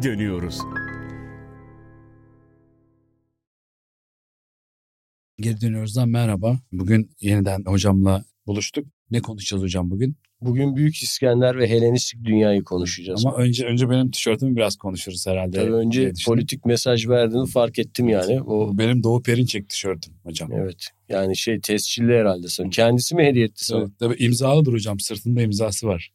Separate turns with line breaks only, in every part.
geri dönüyoruz.
Geri dönüyoruzdan merhaba. Bugün yeniden hocamla buluştuk. Ne konuşacağız hocam bugün?
Bugün Büyük İskender ve Helenistik dünyayı konuşacağız.
Ama önce önce benim tişörtümü biraz konuşuruz herhalde.
Tabii önce politik mesaj verdiğini fark ettim yani. O
benim Doğu Perinçek tişörtüm hocam.
evet. Yani şey tescilli herhalde sana. Kendisi mi hediye etti sana?
Evet, tabii imzalıdır hocam. Sırtında imzası var.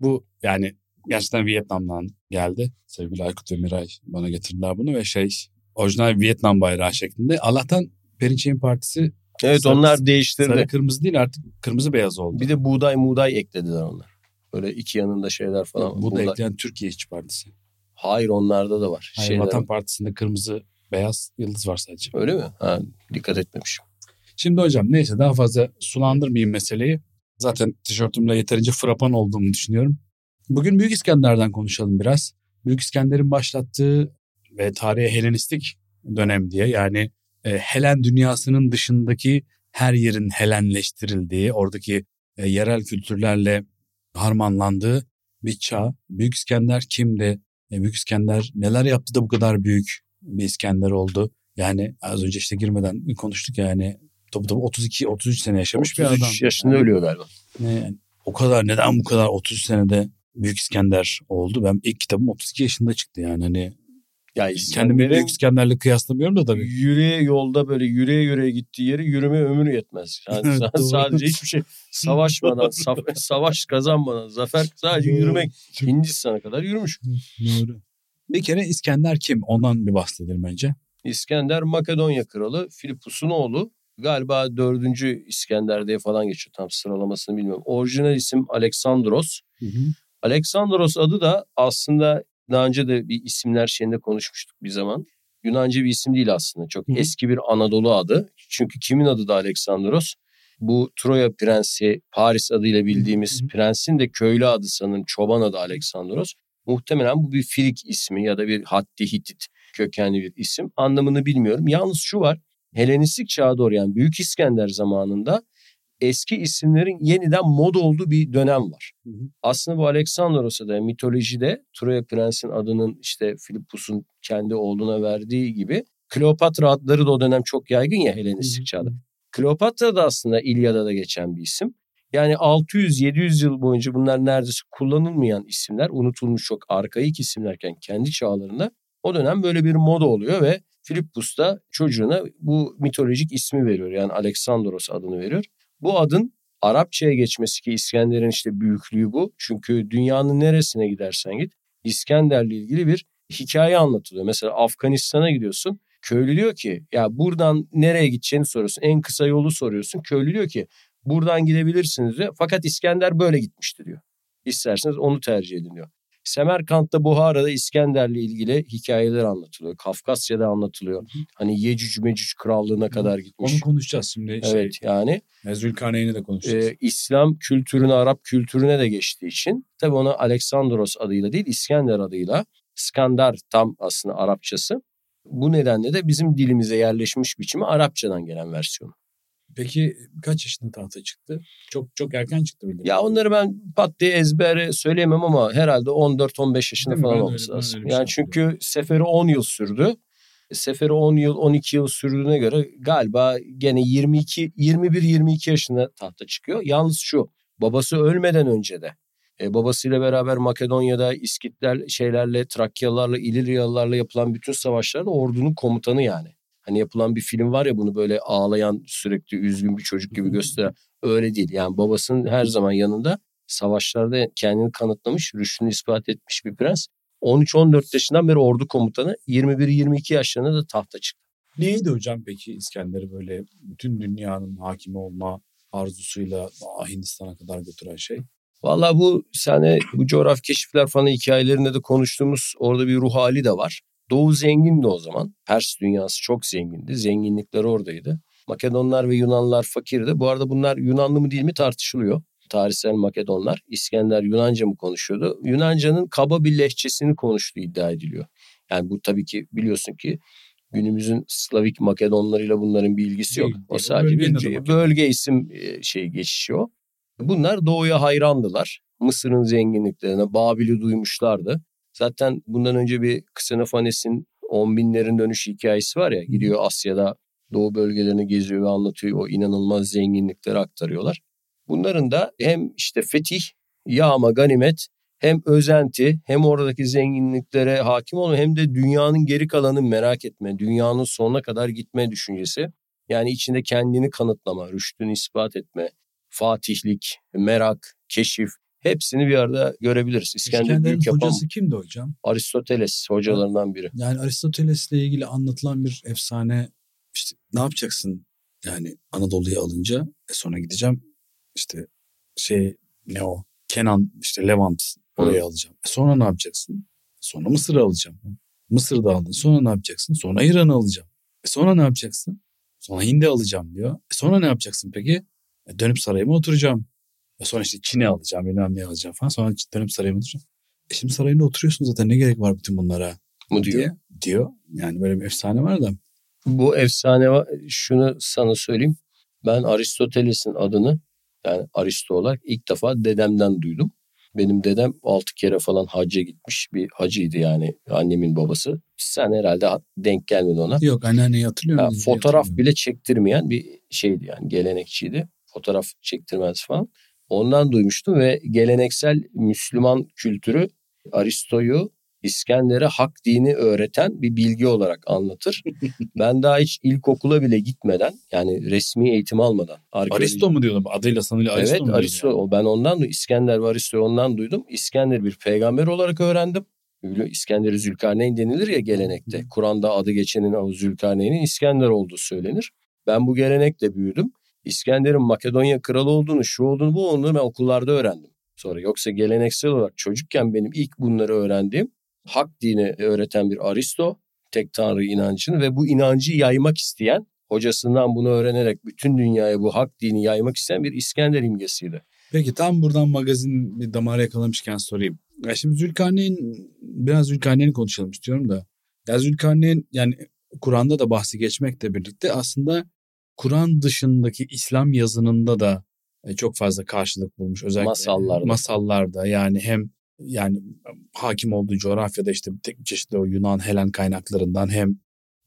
Bu yani gerçekten Vietnam'dan geldi. Sevgili Aykut ve Miray bana getirdiler bunu ve şey orijinal Vietnam bayrağı şeklinde. Allah'tan Perinçek'in partisi
Evet
Sarı-
onlar değiştirdi.
sarı kırmızı değil artık kırmızı beyaz oldu.
Bir de buğday muğday eklediler onlar. Böyle iki yanında şeyler falan.
Bu da
Buğday-
ekleyen Türkiye İşçi Partisi.
Hayır onlarda da var.
Hayır,
Şeyler-
Vatan Partisi'nde kırmızı beyaz yıldız var sadece.
Öyle mi? Ha, dikkat etmemişim.
Şimdi hocam neyse daha fazla sulandırmayayım meseleyi. Zaten tişörtümle yeterince frapan olduğumu düşünüyorum. Bugün Büyük İskender'den konuşalım biraz. Büyük İskender'in başlattığı ve tarihe Helenistik dönem diye yani e, Helen dünyasının dışındaki her yerin Helenleştirildiği, oradaki e, yerel kültürlerle harmanlandığı bir çağ. Büyük İskender kimdi? E, Büyük İskender neler yaptı da bu kadar büyük bir İskender oldu? Yani az önce işte girmeden konuştuk yani Tabii tabii 32-33 sene yaşamış bir
33
adam.
yaşında
Yani
ölüyor galiba.
ne yani o kadar neden bu kadar 30 senede Büyük İskender oldu? Ben ilk kitabım 32 yaşında çıktı yani hani
Ya
kendimi Büyük İskender'le kıyaslamıyorum da tabii.
yürüye yolda böyle yürüye yürüye gittiği yeri yürüme ömrü yetmez. Yani sadece hiçbir şey savaşmadan, savaş kazanmadan, zafer sadece
Doğru.
yürümek Hindistan'a kadar yürümüş.
Doğru. Bir kere İskender kim? Ondan bir bahsedelim önce.
İskender Makedonya kralı Filipus'un oğlu. Galiba dördüncü İskender diye falan geçiyor. Tam sıralamasını bilmiyorum. Orijinal isim Aleksandros. Aleksandros adı da aslında daha önce de bir isimler şeyinde konuşmuştuk bir zaman. Yunanca bir isim değil aslında. Çok
Hı
eski bir Anadolu adı. Çünkü kimin adı da Aleksandros? Bu Troya prensi Paris adıyla bildiğimiz
Hı
prensin de köylü adı sanırım çoban adı Aleksandros. Muhtemelen bu bir Filik ismi ya da bir Hatti Hitit kökenli bir isim. Anlamını bilmiyorum. Yalnız şu var. Helenistik çağa doğru yani Büyük İskender zamanında eski isimlerin yeniden moda olduğu bir dönem var.
Hı hı.
Aslında bu Aleksandros'a da mitolojide Troya Prens'in adının işte Filipus'un kendi oğluna verdiği gibi Kleopatra adları da o dönem çok yaygın ya Helenistik çağda. Kleopatra da aslında İlyada da geçen bir isim. Yani 600-700 yıl boyunca bunlar neredeyse kullanılmayan isimler, unutulmuş çok arkaik isimlerken kendi çağlarında o dönem böyle bir moda oluyor ve Filippus da çocuğuna bu mitolojik ismi veriyor. Yani Aleksandros adını veriyor. Bu adın Arapçaya geçmesi ki İskender'in işte büyüklüğü bu. Çünkü dünyanın neresine gidersen git İskender'le ilgili bir hikaye anlatılıyor. Mesela Afganistan'a gidiyorsun. Köylü diyor ki ya buradan nereye gideceğini soruyorsun. En kısa yolu soruyorsun. Köylü diyor ki buradan gidebilirsiniz diyor. Fakat İskender böyle gitmişti diyor. İsterseniz onu tercih edin diyor. Semerkant'ta Buhara'da İskender'le ilgili hikayeler anlatılıyor. Kafkasya'da anlatılıyor. Hani Yecüc Mecüc krallığına kadar gitmiş.
Onu konuşacağız şimdi.
Evet yani
Şey, Zülkarneyn'i de konuşacağız.
e, İslam kültürüne, Arap kültürüne de geçtiği için tabi ona Aleksandros adıyla değil İskender adıyla Skandar tam aslında Arapçası. Bu nedenle de bizim dilimize yerleşmiş biçimi Arapçadan gelen versiyonu.
Peki kaç yaşında tahta çıktı? Çok çok erken çıktı bildiğim.
Ya onları ben pat diye ezbere söyleyemem ama herhalde 14-15 yaşında
Değil
falan olması
öyle-
lazım. Yani
şey
çünkü seferi 10 yıl sürdü. Seferi 10 yıl 12 yıl sürdüğüne göre galiba gene 22 21-22 yaşında tahta çıkıyor. Yalnız şu babası ölmeden önce de e, babasıyla beraber Makedonya'da İskitler şeylerle Trakyalılarla İliryalılarla yapılan bütün savaşlarda ordunun komutanı yani. Hani yapılan bir film var ya bunu böyle ağlayan sürekli üzgün bir çocuk gibi gösteren öyle değil. Yani babasının her zaman yanında savaşlarda kendini kanıtlamış, rüştünü ispat etmiş bir prens. 13-14 yaşından beri ordu komutanı 21-22 yaşlarında da tahta çıktı.
Neydi hocam peki İskender'i böyle bütün dünyanın hakimi olma arzusuyla Hindistan'a kadar götüren şey?
Vallahi bu sene bu coğrafi keşifler falan hikayelerinde de konuştuğumuz orada bir ruh hali de var. Doğu zengindi o zaman. Pers dünyası çok zengindi. Zenginlikler oradaydı. Makedonlar ve Yunanlar fakirdi. Bu arada bunlar Yunanlı mı değil mi tartışılıyor. Tarihsel Makedonlar. İskender Yunanca mı konuşuyordu? Yunanca'nın kaba bir lehçesini konuştuğu iddia ediliyor. Yani bu tabii ki biliyorsun ki günümüzün Slavik Makedonlarıyla bunların bir ilgisi yok.
Değil,
O sadece bir
Makedon.
bölge isim e, şey geçişiyor. Bunlar doğuya hayrandılar. Mısır'ın zenginliklerine, Babil'i duymuşlardı. Zaten bundan önce bir Xenofanes'in 10 binlerin dönüş hikayesi var ya. Gidiyor Asya'da doğu bölgelerini geziyor ve anlatıyor. O inanılmaz zenginlikleri aktarıyorlar. Bunların da hem işte fetih, yağma, ganimet hem özenti hem oradaki zenginliklere hakim olma hem de dünyanın geri kalanını merak etme, dünyanın sonuna kadar gitme düşüncesi. Yani içinde kendini kanıtlama, rüştünü ispat etme, fatihlik, merak, keşif hepsini bir arada görebiliriz.
İskender İskender'in Büyük yapan hocası kimdi hocam?
Aristoteles hocalarından biri.
Yani Aristoteles'le ilgili anlatılan bir efsane işte ne yapacaksın yani Anadolu'ya alınca e sonra gideceğim işte şey ne o Kenan işte Levant oraya alacağım. E sonra ne yapacaksın? Sonra Mısır'ı alacağım. Mısır'da aldın. Sonra ne yapacaksın? Sonra İran'ı alacağım. E sonra ne yapacaksın? Sonra Hind'i alacağım diyor. E sonra ne yapacaksın peki? E dönüp sarayıma oturacağım. E sonra işte Çin'i alacağım, bilmem ne alacağım falan. Sonra dönüp sarayıma oturacağım. E şimdi sarayında oturuyorsun zaten ne gerek var bütün bunlara?
Mu diyor. Diye,
diyor. Yani böyle bir efsane var da.
Bu efsane var. Şunu sana söyleyeyim. Ben Aristoteles'in adını yani Aristo olarak ilk defa dedemden duydum. Benim dedem altı kere falan hacca gitmiş bir hacıydı yani annemin babası. Sen herhalde denk gelmedi ona.
Yok anneanneyi hatırlıyorum. Yani
fotoğraf bile çektirmeyen bir şeydi yani gelenekçiydi. Fotoğraf çektirmez falan. Ondan duymuştum ve geleneksel Müslüman kültürü Aristo'yu İskender'e hak dini öğreten bir bilgi olarak anlatır. ben daha hiç ilkokula bile gitmeden yani resmi eğitim almadan.
Aristo mu diyordum adıyla sanıyla Aristo
evet,
mu?
Evet Aristo. Yani? Ben ondan İskender ve Aristo'yu ondan duydum. İskender bir peygamber olarak öğrendim. İskender Zülkarneyn denilir ya gelenekte. Kur'an'da adı geçenin o Zülkarneyn'in İskender olduğu söylenir. Ben bu gelenekle büyüdüm. İskender'in Makedonya kralı olduğunu, şu olduğunu, bu olduğunu ben okullarda öğrendim. Sonra yoksa geleneksel olarak çocukken benim ilk bunları öğrendiğim hak dini öğreten bir Aristo, tek tanrı inancını ve bu inancı yaymak isteyen, hocasından bunu öğrenerek bütün dünyaya bu hak dini yaymak isteyen bir İskender imgesiydi.
Peki tam buradan magazin bir damar yakalamışken sorayım. Ya şimdi Zülkarneyn, biraz Zülkarneyn'i konuşalım istiyorum da. Ya Zülkarneyn yani Kur'an'da da bahsi geçmekle birlikte aslında Kur'an dışındaki İslam yazınında da e, çok fazla karşılık bulmuş. Özellikle masallarda. Masallarda yani hem yani hakim olduğu coğrafyada işte tek çeşitli o Yunan Helen kaynaklarından hem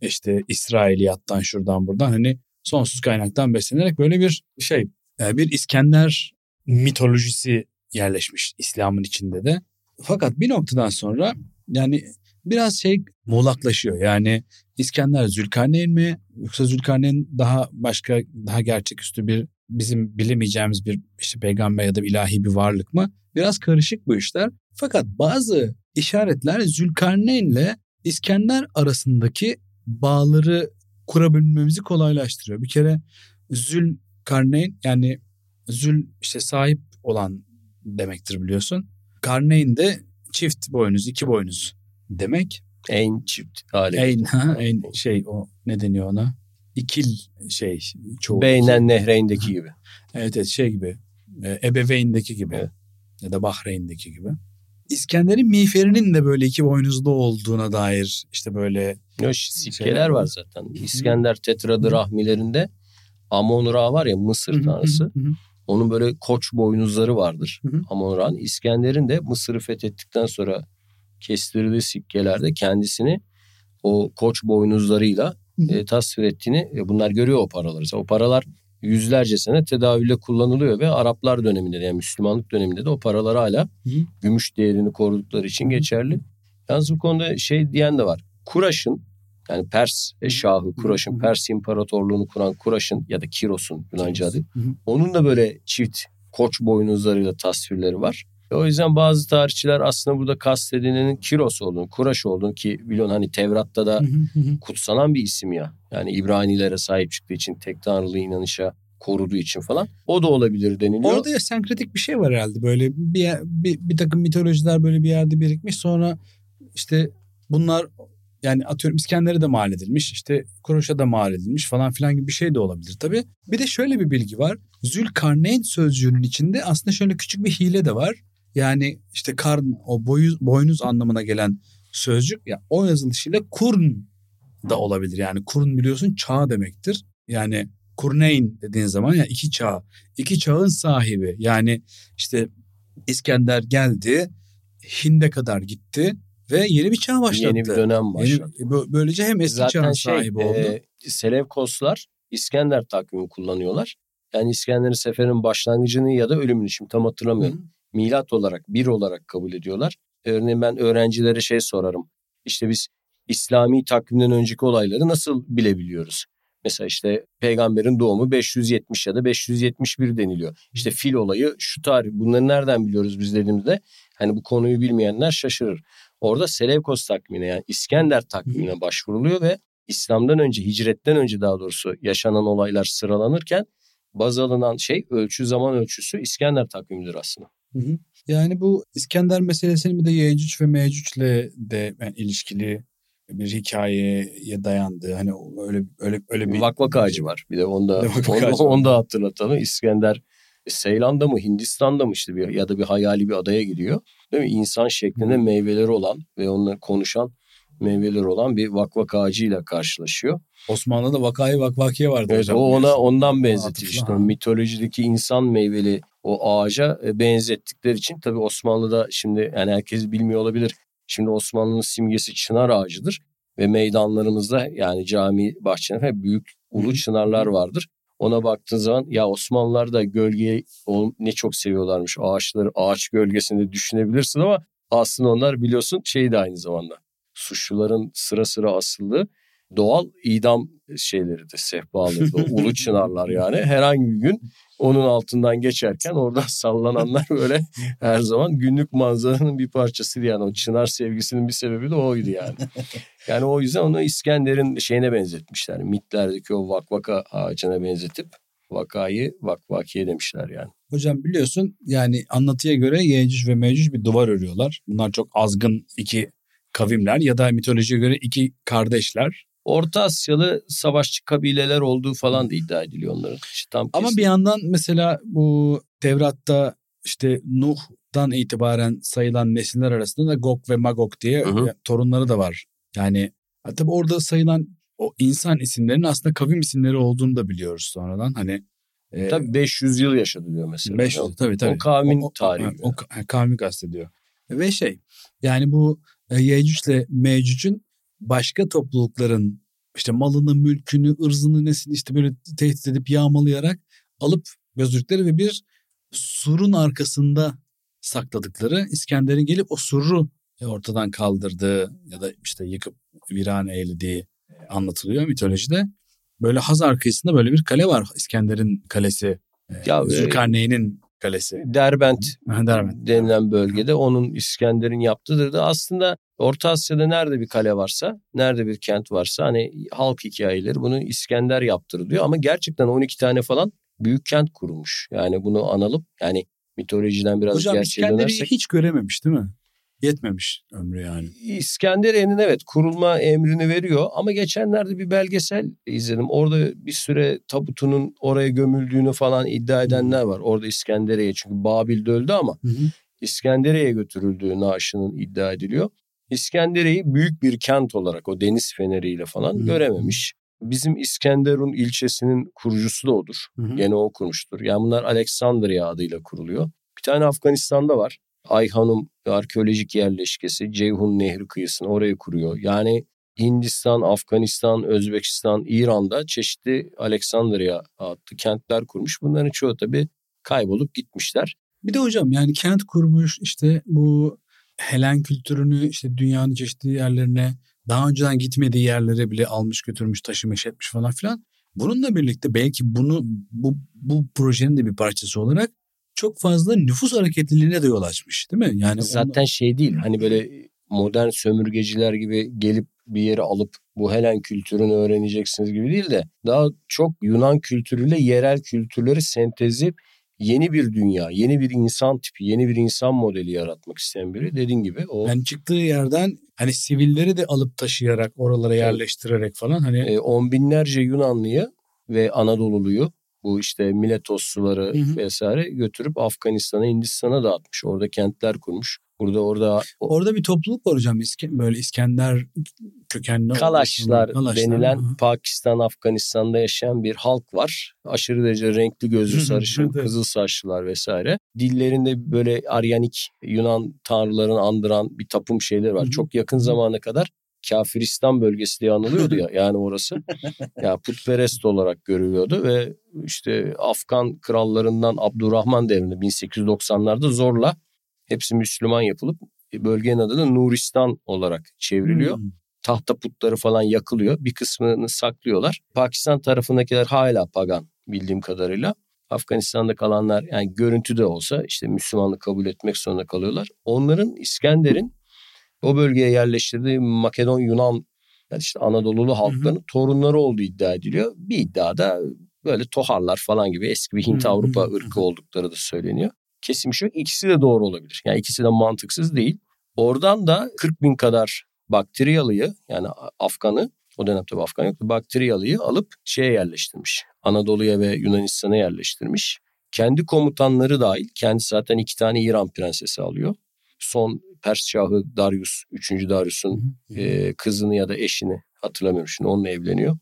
işte İsrailiyattan şuradan buradan hani sonsuz kaynaktan beslenerek böyle bir şey e, bir İskender mitolojisi yerleşmiş İslam'ın içinde de. Fakat bir noktadan sonra yani biraz şey muğlaklaşıyor. Yani İskender Zülkarneyn mi yoksa Zülkarneyn daha başka daha gerçeküstü bir bizim bilemeyeceğimiz bir işte peygamber ya da ilahi bir varlık mı? Biraz karışık bu işler. Fakat bazı işaretler Zülkarneyn ile İskender arasındaki bağları kurabilmemizi kolaylaştırıyor. Bir kere Zülkarneyn yani Zül işte sahip olan demektir biliyorsun. Karneyn de çift boynuz, iki boynuz demek.
En çift hali.
En, ha, en şey o ne deniyor ona? İkil şey
çoğu. Beynen Nehreyn'deki gibi.
Evet evet şey gibi. E, Ebeveyn'deki gibi. Evet. Ya da Bahreyn'deki gibi. İskender'in miğferinin de böyle iki boynuzlu olduğuna dair işte böyle
Yok, sikkeler var zaten. İskender Tetradı rahmilerinde Amon Ra var ya Mısır tanrısı. Onun böyle koç boynuzları vardır Amon Ra'nın. İskender'in de Mısır'ı fethettikten sonra kestirdiği sikkelerde kendisini o koç boynuzlarıyla e, tasvir ettiğini e, bunlar görüyor o paraları. O paralar yüzlerce sene tedavülle kullanılıyor ve Araplar döneminde de yani Müslümanlık döneminde de o paralar hala Hı. gümüş değerini korudukları için geçerli. Yalnız bu konuda şey diyen de var. Kuraş'ın yani Pers şahı Kuraş'ın Pers İmparatorluğunu kuran Kuraş'ın ya da Kiros'un Yunanca adı. Onun da böyle çift koç boynuzlarıyla tasvirleri var. O yüzden bazı tarihçiler aslında burada kastedilenin Kiros olduğunu, Kuraş olduğunu ki biliyorsun hani Tevrat'ta da kutsanan bir isim ya. Yani İbranilere sahip çıktığı için tek tanrılı inanışa koruduğu için falan. O da olabilir deniliyor.
Orada ya senkretik bir şey var herhalde böyle bir, bir, bir takım mitolojiler böyle bir yerde birikmiş sonra işte bunlar yani atıyorum İskender'e de mal edilmiş işte Kuruş'a da mal edilmiş falan filan gibi bir şey de olabilir tabii. Bir de şöyle bir bilgi var. Zülkarneyn sözcüğünün içinde aslında şöyle küçük bir hile de var. Yani işte karn o boyuz, boynuz anlamına gelen sözcük ya o yazılışıyla kurn da olabilir. Yani kurn biliyorsun çağ demektir. Yani kurneyn dediğin zaman ya iki çağ. iki çağın sahibi. Yani işte İskender geldi, Hind'e kadar gitti Ve yeni bir çağ başlattı.
Yeni bir dönem başladı.
Yeni, böylece hem eski
Zaten
çağın
şey,
sahibi oldu.
E, Selevkoslar İskender takvimi kullanıyorlar. Yani İskender'in seferin başlangıcını ya da ölümünü şimdi tam hatırlamıyorum. Hı. Milat olarak, bir olarak kabul ediyorlar. Örneğin ben öğrencilere şey sorarım. İşte biz İslami takvimden önceki olayları nasıl bilebiliyoruz? Mesela işte peygamberin doğumu 570 ya da 571 deniliyor. İşte fil olayı şu tarih. Bunları nereden biliyoruz biz dediğimizde hani bu konuyu bilmeyenler şaşırır. Orada Selevkos takvimine yani İskender takvimine başvuruluyor ve İslam'dan önce, hicretten önce daha doğrusu yaşanan olaylar sıralanırken baz alınan şey ölçü zaman ölçüsü İskender takvimidir aslında.
Hı hı. Yani bu İskender meselesinin bir de Yecüc ve Mecüc'le de yani ilişkili bir hikayeye dayandı. Hani öyle öyle öyle
bir vakvak ağacı var. Bir de onda onda, onda hatırlatalım. İskender Seylan'da mı Hindistan'da mı işte bir ya da bir hayali bir adaya gidiyor. Değil mi? İnsan şeklinde meyveleri olan ve onunla konuşan meyveleri olan bir vakvak ağacıyla karşılaşıyor.
Osmanlı'da vakayı vakvakiye vardı
evet,
hocam.
O ona ondan benzetir işte. Mitolojideki insan meyveli o ağaca e, benzettikleri için tabii Osmanlı'da şimdi yani herkes bilmiyor olabilir. Şimdi Osmanlı'nın simgesi çınar ağacıdır ve meydanlarımızda yani cami bahçelerinde hep büyük ulu çınarlar vardır. Ona baktığın zaman ya Osmanlılar da gölgeyi ne çok seviyorlarmış ağaçları ağaç gölgesinde düşünebilirsin ama aslında onlar biliyorsun şey de aynı zamanda suçluların sıra sıra asıldığı doğal idam şeyleri de sehpaları da ulu çınarlar yani herhangi bir gün onun altından geçerken orada sallananlar böyle her zaman günlük manzaranın bir parçasıydı yani o çınar sevgisinin bir sebebi de oydu yani. Yani o yüzden onu İskender'in şeyine benzetmişler. Mitlerdeki o vakvaka ağacına benzetip vakayı vakvakiye demişler yani.
Hocam biliyorsun yani anlatıya göre Yecüc ve Mecüc bir duvar örüyorlar. Bunlar çok azgın iki kavimler ya da mitolojiye göre iki kardeşler.
Orta Asyalı savaşçı kabileler olduğu falan da iddia ediliyor onların. İşte tam
Ama bir yandan mesela bu Tevrat'ta işte Nuh'dan itibaren sayılan nesiller arasında da Gog ve Magog diye hı hı. torunları da var. Yani tabi orada sayılan o insan isimlerinin aslında kavim isimleri olduğunu da biliyoruz sonradan. Hani
e, tabii 500 yıl yaşadı diyor mesela.
500 tabii tabii.
O kavmin o, tarihi.
O, o, o kavmi kastediyor. Ve şey yani bu e, Yecüc Mecüc'ün başka toplulukların işte malını, mülkünü, ırzını, nesini işte böyle tehdit edip yağmalayarak alıp gözlükleri ve bir surun arkasında sakladıkları İskender'in gelip o suru ortadan kaldırdığı ya da işte yıkıp viran eylediği anlatılıyor mitolojide. Böyle Hazar kıyısında böyle bir kale var İskender'in kalesi. Ya, Zülkarneyn'in kalesi.
Derbent, Derbent denilen bölgede onun İskender'in yaptığıdır da aslında Orta Asya'da nerede bir kale varsa, nerede bir kent varsa hani halk hikayeleri bunu İskender yaptırdı diyor ama gerçekten 12 tane falan büyük kent kurulmuş. Yani bunu analım yani mitolojiden biraz
Hocam,
gerçeğe
dönersek.
Hocam
hiç görememiş değil mi? Yetmemiş ömrü yani.
İskenderiye'nin evet kurulma emrini veriyor ama geçenlerde bir belgesel izledim. Orada bir süre tabutunun oraya gömüldüğünü falan iddia edenler var. Orada İskenderiye çünkü Babil'de öldü ama hı İskenderiye'ye götürüldüğü naaşının iddia ediliyor. İskenderiye'yi büyük bir kent olarak o deniz feneriyle falan hı görememiş. Bizim İskenderun ilçesinin kurucusu da odur. Hı hı. Gene o kurmuştur. Yani bunlar Alexandria adıyla kuruluyor. Bir tane Afganistan'da var. Ayhanum arkeolojik yerleşkesi Ceyhun Nehri kıyısını oraya kuruyor. Yani Hindistan, Afganistan, Özbekistan, İran'da çeşitli Alexandria adlı kentler kurmuş. Bunların çoğu tabii kaybolup gitmişler.
Bir de hocam yani kent kurmuş işte bu Helen kültürünü işte dünyanın çeşitli yerlerine daha önceden gitmediği yerlere bile almış götürmüş taşımış etmiş falan filan. Bununla birlikte belki bunu bu, bu projenin de bir parçası olarak çok fazla nüfus hareketliliğine de yol açmış değil mi?
Yani zaten onda... şey değil hani böyle modern sömürgeciler gibi gelip bir yere alıp bu Helen kültürünü öğreneceksiniz gibi değil de daha çok Yunan kültürüyle yerel kültürleri sentezleyip yeni bir dünya, yeni bir insan tipi, yeni bir insan modeli yaratmak isteyen biri. Dediğin gibi o.
Yani çıktığı yerden hani sivilleri de alıp taşıyarak oralara yerleştirerek falan hani.
E, on binlerce Yunanlıyı ve Anadolu'luyu bu işte Miletos suları hı hı. vesaire götürüp Afganistan'a, Hindistan'a dağıtmış. Orada kentler kurmuş. Burada orada
orada bir topluluk var hocam böyle İskender kökenli
Kalaşlar, Kalaşlar denilen hı. Pakistan, Afganistan'da yaşayan bir halk var. Aşırı derece renkli gözlü, sarışın, kızıl saçlılar vesaire. Dillerinde böyle Aryanik Yunan tanrılarını andıran bir tapım şeyler var. Çok yakın zamana kadar Kafiristan bölgesi diye anılıyordu ya yani orası. ya putperest olarak görülüyordu ve işte Afgan krallarından Abdurrahman devrinde 1890'larda zorla hepsi Müslüman yapılıp bölgenin adı da Nuristan olarak çevriliyor. Hmm. Tahta putları falan yakılıyor. Bir kısmını saklıyorlar. Pakistan tarafındakiler hala pagan bildiğim kadarıyla. Afganistan'da kalanlar yani görüntüde olsa işte Müslümanlık kabul etmek zorunda kalıyorlar. Onların İskender'in o bölgeye yerleştirdiği Makedon Yunan yani işte Anadolu'lu halkların hı hı. torunları olduğu iddia ediliyor. Bir iddiada böyle toharlar falan gibi eski bir Hint Avrupa ırkı oldukları da söyleniyor. Şey yok. İkisi de doğru olabilir. Yani ikisi de mantıksız değil. Oradan da 40 bin kadar bakteriyalıyı yani Afgan'ı o dönem tabii Afgan yoktu. Bakteriyalıyı alıp şeye yerleştirmiş. Anadolu'ya ve Yunanistan'a yerleştirmiş. Kendi komutanları dahil. Kendi zaten iki tane İran prensesi alıyor. Son Pers Şahı Darius, 3. Darius'un e, kızını ya da eşini hatırlamıyorum şimdi onunla evleniyor.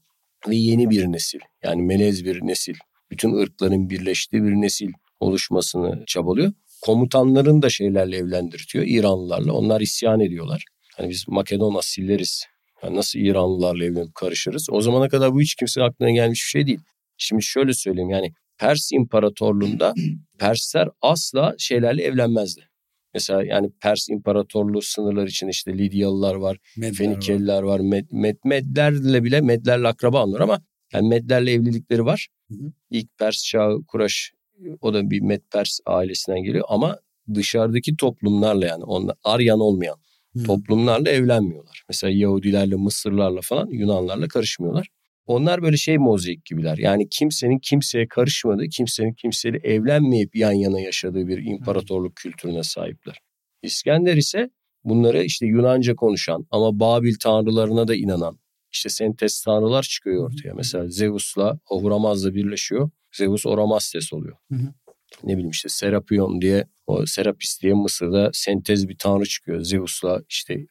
Ve yeni bir nesil yani melez bir nesil. Bütün ırkların birleştiği bir nesil oluşmasını çabalıyor. Komutanların da şeylerle evlendirtiyor İranlılarla. Onlar isyan ediyorlar. Hani biz Makedon asilleriz. Yani nasıl İranlılarla evlenip karışırız? O zamana kadar bu hiç kimsenin aklına gelmiş bir şey değil. Şimdi şöyle söyleyeyim yani Pers İmparatorluğu'nda Persler asla şeylerle evlenmezdi. Mesela yani Pers İmparatorluğu sınırlar için işte Lidyalılar var, Medler Fenikeliler var, var Med, Med, Medlerle bile Medlerle akraba anlar ama yani Medlerle evlilikleri var. Hı hı. İlk Pers Şahı Kuraş o da bir Med Pers ailesinden geliyor ama dışarıdaki toplumlarla yani onlar Aryan olmayan hı. toplumlarla evlenmiyorlar. Mesela Yahudilerle, Mısırlarla falan Yunanlarla karışmıyorlar. Onlar böyle şey mozaik gibiler. Yani kimsenin kimseye karışmadığı, kimsenin kimseyle evlenmeyip yan yana yaşadığı bir imparatorluk kültürüne sahipler. İskender ise bunları işte Yunanca konuşan ama Babil tanrılarına da inanan işte sentez tanrılar çıkıyor ortaya. Mesela Zeus'la Ohuramaz'la birleşiyor. Zeus Oramastes oluyor. Hı hı. Ne bileyim işte Serapion diye o Serapis diye Mısır'da sentez bir tanrı çıkıyor. Zeus'la işte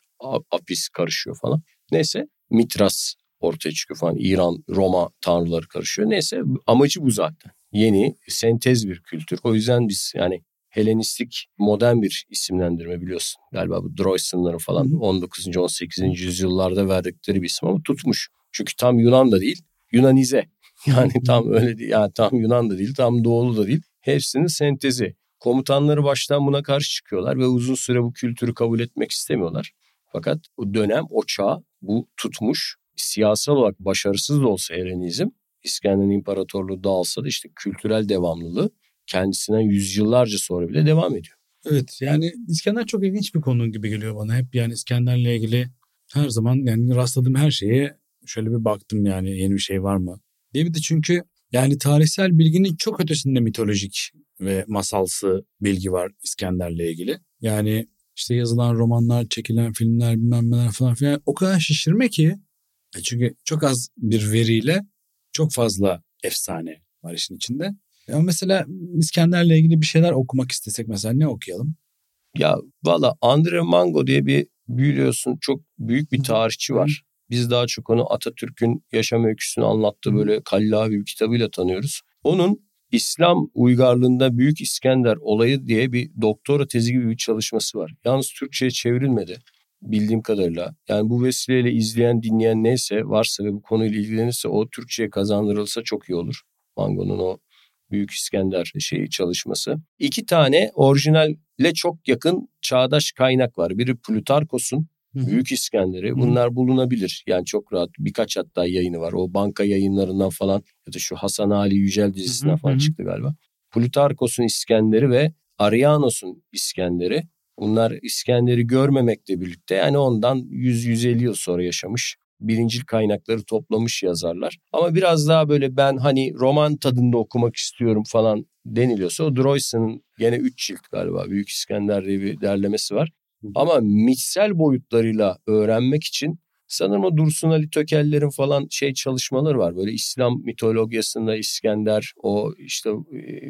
Apis karışıyor falan. Neyse Mitras ortaya çıkıyor falan. İran, Roma tanrıları karışıyor. Neyse amacı bu zaten. Yeni, sentez bir kültür. O yüzden biz yani Helenistik modern bir isimlendirme biliyorsun. Galiba bu Droysen'ların falan 19. 18. yüzyıllarda verdikleri bir isim ama tutmuş. Çünkü tam Yunan da değil, Yunanize. Yani tam öyle değil. Yani tam Yunan da değil, tam Doğulu da değil. Hepsinin sentezi. Komutanları baştan buna karşı çıkıyorlar ve uzun süre bu kültürü kabul etmek istemiyorlar. Fakat o dönem, o çağ bu tutmuş siyasal olarak başarısız da olsa Helenizm, İskender İmparatorluğu dağılsa da işte kültürel devamlılığı kendisinden yüzyıllarca sonra bile devam ediyor.
Evet yani İskender çok ilginç bir konu gibi geliyor bana. Hep yani İskender'le ilgili her zaman yani rastladığım her şeye şöyle bir baktım yani yeni bir şey var mı? De çünkü yani tarihsel bilginin çok ötesinde mitolojik ve masalsı bilgi var İskender'le ilgili. Yani işte yazılan romanlar, çekilen filmler bilmem neler falan filan o kadar şişirme ki e, çünkü çok az bir veriyle çok fazla efsane var işin içinde. Ya mesela İskender'le ilgili bir şeyler okumak istesek mesela ne okuyalım?
Ya valla Andre Mango diye bir biliyorsun çok büyük bir tarihçi var. Biz daha çok onu Atatürk'ün yaşam öyküsünü anlattığı böyle kallavi bir kitabıyla tanıyoruz. Onun İslam uygarlığında Büyük İskender olayı diye bir doktora tezi gibi bir çalışması var. Yalnız Türkçe'ye çevrilmedi bildiğim kadarıyla. Yani bu vesileyle izleyen, dinleyen neyse varsa ve bu konuyla ilgilenirse o Türkçe'ye kazandırılsa çok iyi olur. Mango'nun o Büyük İskender şeyi çalışması. İki tane orijinalle çok yakın çağdaş kaynak var. Biri Plutarkos'un Büyük İskender'i. Bunlar bulunabilir. Yani çok rahat. Birkaç hatta yayını var. O banka yayınlarından falan ya da şu Hasan Ali Yücel dizisinden falan çıktı galiba. Plutarkos'un İskender'i ve Arianos'un İskender'i. Bunlar İskender'i görmemekle birlikte yani ondan 100-150 yıl sonra yaşamış birincil kaynakları toplamış yazarlar. Ama biraz daha böyle ben hani roman tadında okumak istiyorum falan deniliyorsa o Droysen'ın gene 3 cilt galiba Büyük İskender diye bir derlemesi var. Ama mitsel boyutlarıyla öğrenmek için sanırım o Dursun Ali Tökeller'in falan şey çalışmaları var. Böyle İslam mitolojisinde İskender o işte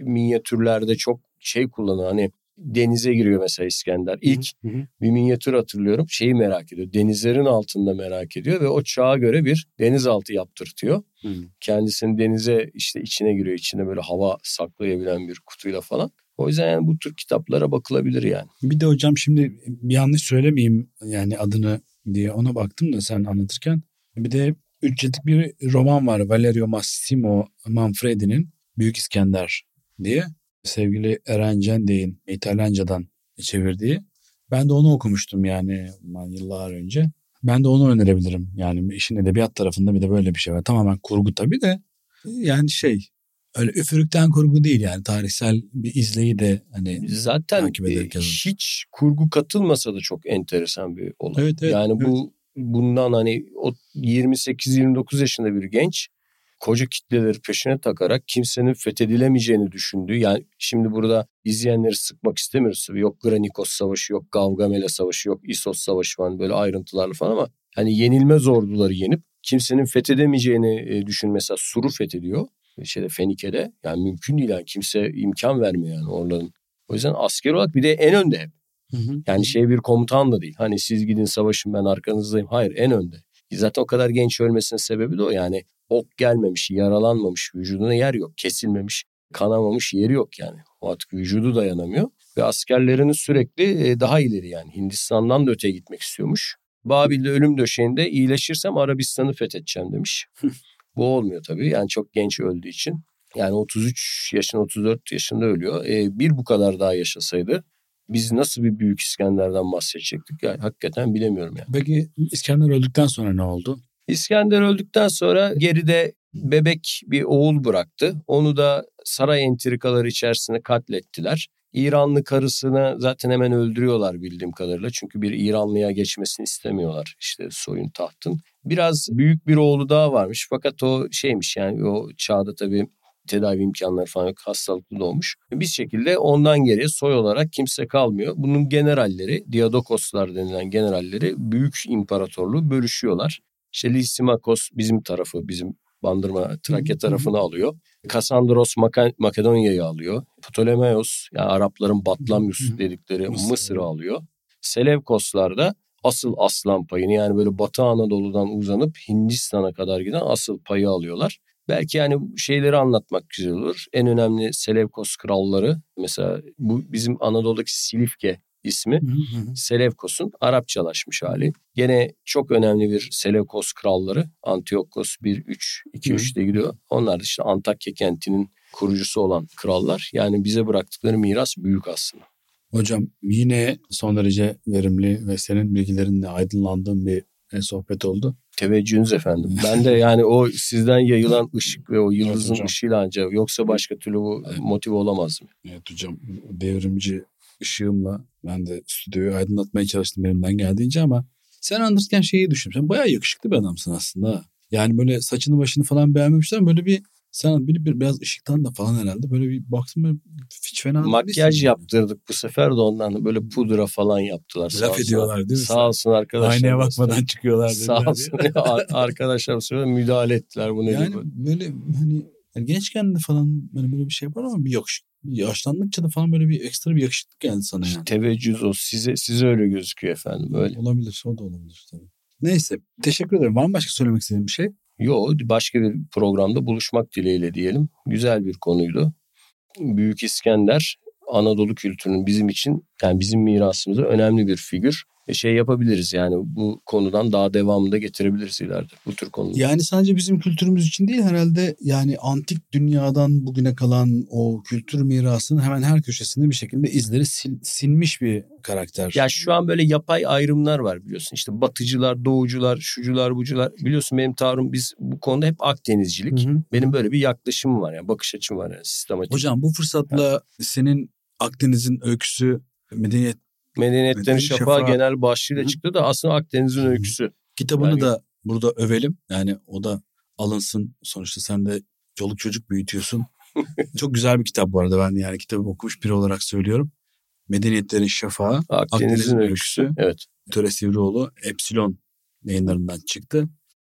minyatürlerde çok şey kullanıyor. Hani denize giriyor mesela İskender. İlk
Hı hı.
bir minyatür hatırlıyorum. Şeyi merak ediyor. Denizlerin altında merak ediyor ve o çağa göre bir denizaltı yaptırtıyor.
Hı.
Kendisini denize işte içine giriyor. İçine böyle hava saklayabilen bir kutuyla falan. O yüzden yani bu tür kitaplara bakılabilir yani.
Bir de hocam şimdi yanlış söylemeyeyim yani adını diye ona baktım da sen anlatırken. Bir de üç ciltlik bir roman var Valerio Massimo Manfredi'nin Büyük İskender diye. Sevgili Eren Cendey'in İtalyancadan çevirdiği. Ben de onu okumuştum yani yıllar önce. Ben de onu önerebilirim. Yani işin edebiyat tarafında bir de böyle bir şey var. Tamamen kurgu tabii de yani şey öyle üfürükten kurgu değil yani tarihsel bir izleyi de hani
Zaten
Takip ederek yazın.
hiç kurgu katılmasa da çok enteresan bir olay.
Evet, evet,
yani
evet.
bu bundan hani o 28-29 yaşında bir genç koca kitleleri peşine takarak kimsenin fethedilemeyeceğini düşündüğü yani şimdi burada izleyenleri sıkmak istemiyoruz tabii. Yok Granikos Savaşı, yok Gavgamela Savaşı, yok Isos Savaşı falan böyle ayrıntılarla falan ama hani yenilmez orduları yenip kimsenin fethedemeyeceğini e, düşün. Mesela Sur'u fethediyor şeyde Fenike'de. Yani mümkün değil yani kimse imkan vermiyor yani oraların. O yüzden asker olarak bir de en önde hep.
Hı hı.
Yani şey bir komutan da değil. Hani siz gidin savaşın ben arkanızdayım. Hayır en önde. Zaten o kadar genç ölmesinin sebebi de o. Yani ok gelmemiş, yaralanmamış, vücuduna yer yok. Kesilmemiş, kanamamış yeri yok yani. Artık vücudu dayanamıyor. Ve askerlerinin sürekli e, daha ileri yani. Hindistan'dan da öteye gitmek istiyormuş. Babil'de ölüm döşeğinde iyileşirsem Arabistan'ı fethedeceğim demiş. Bu olmuyor tabii. Yani çok genç öldüğü için. Yani 33 yaşında 34 yaşında ölüyor. E, bir bu kadar daha yaşasaydı biz nasıl bir büyük İskender'den bahsedecektik? Yani hakikaten bilemiyorum yani.
Peki İskender öldükten sonra ne oldu?
İskender öldükten sonra geride bebek bir oğul bıraktı. Onu da saray entrikaları içerisinde katlettiler. İranlı karısını zaten hemen öldürüyorlar bildiğim kadarıyla. Çünkü bir İranlıya geçmesini istemiyorlar işte soyun tahtın. Biraz büyük bir oğlu daha varmış fakat o şeymiş yani o çağda tabii tedavi imkanları falan yok. Hastalıklı doğmuş. Bir şekilde ondan geriye soy olarak kimse kalmıyor. Bunun generalleri, Diadokoslar denilen generalleri büyük imparatorluğu bölüşüyorlar. İşte Lysimakos bizim tarafı, bizim Bandırma, Trakya tarafını alıyor. Kasandros Maka- Makedonya'yı alıyor. Ptolemaios yani Arapların Batlamyus dedikleri
Mısır.
Mısır'ı alıyor. Seleukoslar da asıl aslan payını yani böyle Batı Anadolu'dan uzanıp Hindistan'a kadar giden asıl payı alıyorlar. Belki yani şeyleri anlatmak güzel olur. En önemli Seleukos kralları mesela bu bizim Anadolu'daki Silifke ismi. Selevkos'un Arapçalaşmış hali. Gene çok önemli bir Seleukos kralları. Antiochos 1, 3, 2,
Hı.
3 de gidiyor. Onlar da işte Antakya kentinin kurucusu olan krallar. Yani bize bıraktıkları miras büyük aslında.
Hocam yine son derece verimli ve senin bilgilerinle aydınlandığım bir e, sohbet oldu.
Teveccühünüz efendim. Ben de yani o sizden yayılan ışık ve o yıldızın
hocam.
ışığıyla ancak yoksa başka türlü bu
Evet.
motive olamazdım.
Evet hocam devrimci ışığımla ben de stüdyoyu aydınlatmaya çalıştım elimden geldiğince ama sen anlatırken şeyi düşündüm. Sen bayağı yakışıklı bir adamsın aslında. Yani böyle saçını başını falan beğenmemişler böyle bir sen bir, bir biraz ışıktan da falan herhalde böyle bir baksın böyle hiç fena
Makyaj
yani.
yaptırdık bu sefer de ondan böyle pudra falan yaptılar. Sağ
Laf
olsun-
ediyorlar değil mi?
Sağ olsun arkadaşlar.
Aynaya bakmadan çıkıyorlar.
Sağ olsun. Arkadaşlar bu sefer müdahale ettiler bunu.
Yani böyle hani yani gençken de falan böyle böyle bir şey var ama bir yakışık yaşlandıkça da falan böyle bir ekstra bir yakışıklık geldi sana yani.
Teveccüz o. Size, size öyle gözüküyor efendim. Öyle.
Olabilir o da olabilir tabii. Neyse teşekkür ederim. Var mı başka söylemek istediğin bir şey?
Yo başka bir programda buluşmak dileğiyle diyelim. Güzel bir konuydu. Büyük İskender Anadolu kültürünün bizim için yani bizim mirasımıza önemli bir figür. E şey yapabiliriz yani bu konudan daha devamında getirebiliriz ileride bu tür konuları.
Yani sadece bizim kültürümüz için değil herhalde yani antik dünyadan bugüne kalan o kültür mirasının hemen her köşesinde bir şekilde izleri sil- sinmiş bir karakter.
Ya şu an böyle yapay ayrımlar var biliyorsun. İşte batıcılar, doğucular, şucular, bucular. Biliyorsun benim tavrım biz bu konuda hep Akdenizcilik.
Hı hı.
Benim böyle bir yaklaşımım var yani bakış açım var yani sistematik.
Hocam bu fırsatla senin Akdeniz'in öyküsü medeniyet
Medeniyetlerin
Medeniyet
Şafağı
Şafağı.
genel başlığıyla
Hı.
çıktı da aslında Akdeniz'in öyküsü.
kitabını
Yani-
da burada övelim. Yani o da alınsın. Sonuçta sen de çoluk çocuk büyütüyorsun. Çok güzel bir kitap bu arada ben yani kitabı okumuş biri olarak söylüyorum. Medeniyetlerin Şafağı.
Akdeniz'in,
Akdeniz'in
öyküsü.
öyküsü.
Evet.
Töre Sivrioğlu Epsilon yayınlarından çıktı.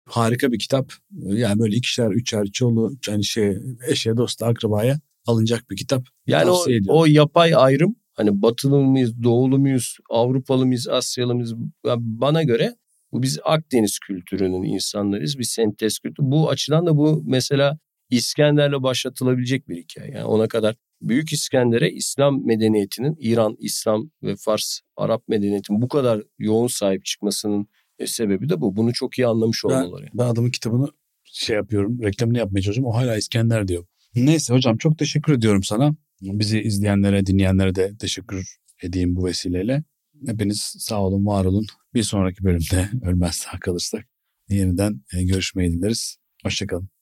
Harika bir kitap. Yani böyle ikişer, üçer, çolu, yani şey, eşe, dosta, akrabaya alınacak bir kitap.
Yani o,
ediyorum.
o yapay ayrım Hani batılı mıyız, doğulu muyuz, Avrupalı mıyız, Asyalı mıyız? Bana göre bu biz Akdeniz kültürünün insanlarıyız. Bir sentez kültürü. Bu açıdan da bu mesela İskender'le başlatılabilecek bir hikaye. Yani ona kadar Büyük İskender'e İslam medeniyetinin İran, İslam ve Fars, Arap medeniyetinin bu kadar yoğun sahip çıkmasının e, sebebi de bu. Bunu çok iyi anlamış olmaları.
Ben, ben adamın kitabını şey yapıyorum, reklamını yapmaya çalışıyorum. O hala İskender diyor. Neyse hocam çok teşekkür ediyorum sana. Bizi izleyenlere, dinleyenlere de teşekkür edeyim bu vesileyle. Hepiniz sağ olun, var olun. Bir sonraki bölümde ölmez sağ kalırsak yeniden e, görüşmeyi dileriz. Hoşçakalın.